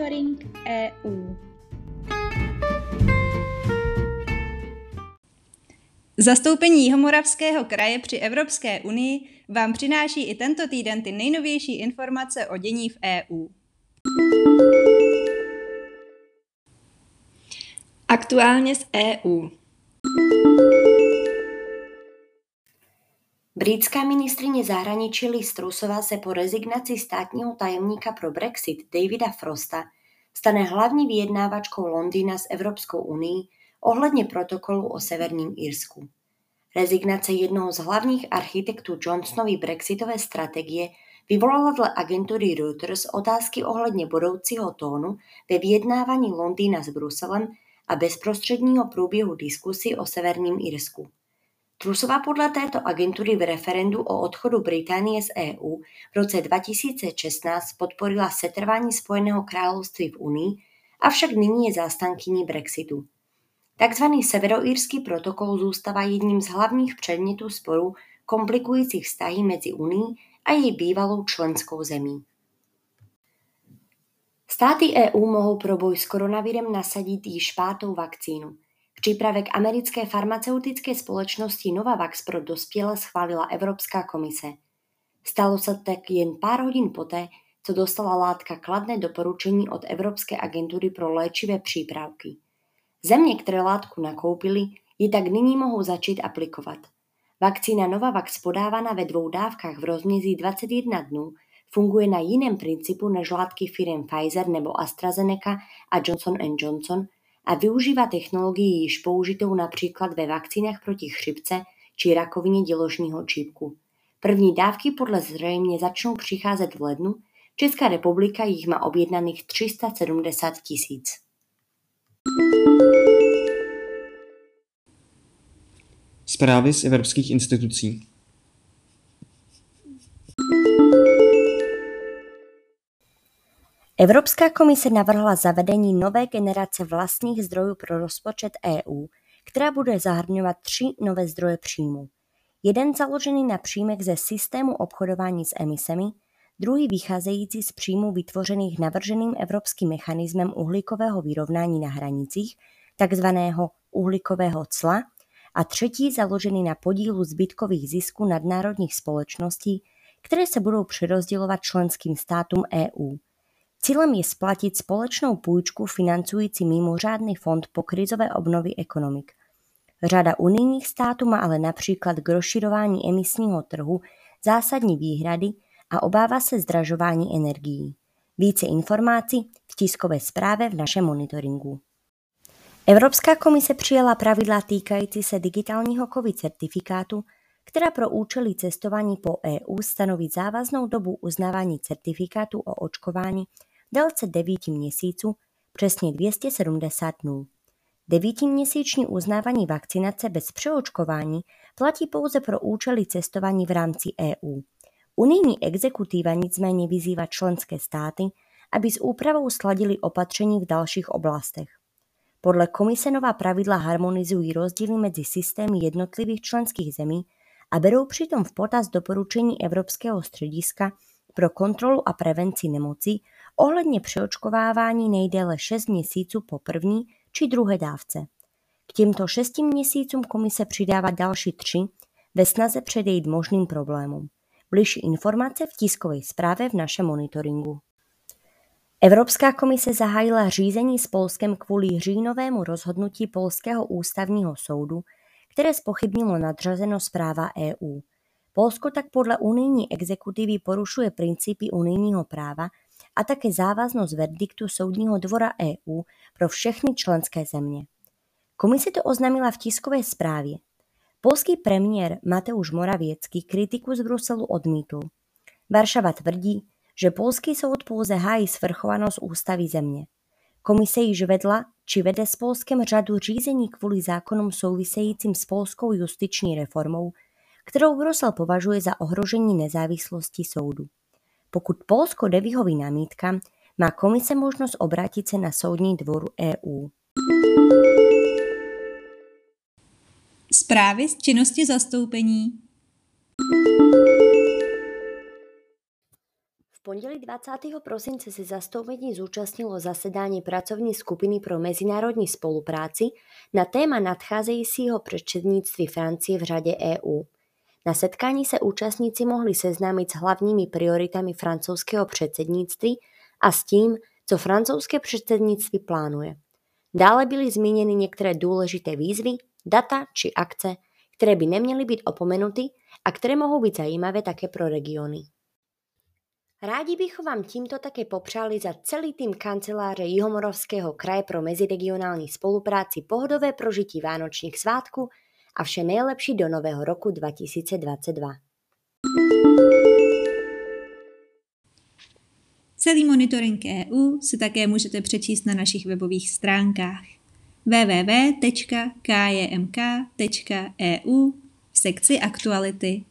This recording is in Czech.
Monitoring EU. Zastoupení Jihomoravského kraje při Evropské unii vám přináší i tento týden ty nejnovější informace o dění v EU. Aktuálně z EU. Britská ministrině zahraničí Liz Trussová se po rezignaci státního tajemníka pro Brexit Davida Frosta stane hlavní vyjednávačkou Londýna s Evropskou unii ohledně protokolu o Severním Irsku. Rezignace jednoho z hlavních architektů Johnsonovy brexitové strategie vyvolala dle agentury Reuters otázky ohledně budoucího tónu ve vyjednávání Londýna s Bruselem a bezprostředního průběhu diskusí o Severním Irsku. Trusová podle této agentury v referendu o odchodu Británie z EU v roce 2016 podporila setrvání Spojeného království v Unii, avšak nyní je zástankyní Brexitu. Takzvaný severoírský protokol zůstává jedním z hlavních předmětů sporů komplikujících vztahy mezi Unii a její bývalou členskou zemí. Státy EU mohou pro boj s koronavirem nasadit již pátou vakcínu. Přípravek americké farmaceutické společnosti Novavax pro dospělé schválila Evropská komise. Stalo se tak jen pár hodin poté, co dostala látka kladné doporučení od Evropské agentury pro léčivé přípravky. Země, které látku nakoupily, ji tak nyní mohou začít aplikovat. Vakcína Novavax podávaná ve dvou dávkách v rozmězí 21 dnů funguje na jiném principu než látky firm Pfizer nebo AstraZeneca a Johnson Johnson a využívá technologii již použitou například ve vakcínách proti chřipce či rakovině děložního čípku. První dávky podle zřejmě začnou přicházet v lednu, Česká republika jich má objednaných 370 tisíc. Zprávy z evropských institucí. Evropská komise navrhla zavedení nové generace vlastních zdrojů pro rozpočet EU, která bude zahrnovat tři nové zdroje příjmu. Jeden založený na příjmech ze systému obchodování s emisemi, druhý vycházející z příjmů vytvořených navrženým evropským mechanismem uhlíkového vyrovnání na hranicích, takzvaného uhlíkového cla, a třetí založený na podílu zbytkových zisků nadnárodních společností, které se budou přerozdělovat členským státům EU. Cílem je splatit společnou půjčku financující mimořádný fond po krizové obnovy ekonomik. Řada unijních států má ale například k rozširování emisního trhu zásadní výhrady a obává se zdražování energií. Více informací v tiskové zprávě v našem monitoringu. Evropská komise přijala pravidla týkající se digitálního COVID certifikátu, která pro účely cestování po EU stanoví závaznou dobu uznávání certifikátu o očkování délce 9 měsíců, přesně 270 dnů. Devítiměsíční uznávání vakcinace bez přeočkování platí pouze pro účely cestování v rámci EU. Unijní exekutiva nicméně vyzývá členské státy, aby s úpravou sladili opatření v dalších oblastech. Podle komise nová pravidla harmonizují rozdíly mezi systémy jednotlivých členských zemí a berou přitom v potaz doporučení Evropského střediska pro kontrolu a prevenci nemocí ohledně přeočkovávání nejdéle 6 měsíců po první či druhé dávce. K těmto šesti měsícům komise přidává další tři ve snaze předejít možným problémům. Bližší informace v tiskové zprávě v našem monitoringu. Evropská komise zahájila řízení s Polskem kvůli říjnovému rozhodnutí Polského ústavního soudu, které spochybnilo nadřazenost práva EU. Polsko tak podle unijní exekutivy porušuje principy unijního práva a také závaznost verdiktu Soudního dvora EU pro všechny členské země. Komise to oznámila v tiskové zprávě. Polský premiér Mateusz Moravěcký kritiku z Bruselu odmítl. Varšava tvrdí, že polský soud pouze hájí svrchovanost ústavy země. Komise již vedla či vede s Polskem řadu řízení kvůli zákonům souvisejícím s polskou justiční reformou, kterou Brusel považuje za ohrožení nezávislosti soudu. Pokud Polsko nevyhoví námítkám, má komise možnost obrátit se na soudní dvor EU. Zprávy z činnosti zastoupení V pondelí 20. prosince se zastoupení zúčastnilo zasedání pracovní skupiny pro mezinárodní spolupráci na téma nadcházejícího předsednictví Francie v řadě EU. Na setkání se účastníci mohli seznámit s hlavními prioritami francouzského předsednictví a s tím, co francouzské předsednictví plánuje. Dále byly zmíněny některé důležité výzvy, data či akce, které by neměly být opomenuty a které mohou být zajímavé také pro regiony. Rádi bychom vám tímto také popřáli za celý tým kanceláře Jihomoravského kraje pro meziregionální spolupráci pohodové prožití Vánočních svátků a vše nejlepší do nového roku 2022. Celý monitoring EU si také můžete přečíst na našich webových stránkách www.kjmk.eu v sekci aktuality.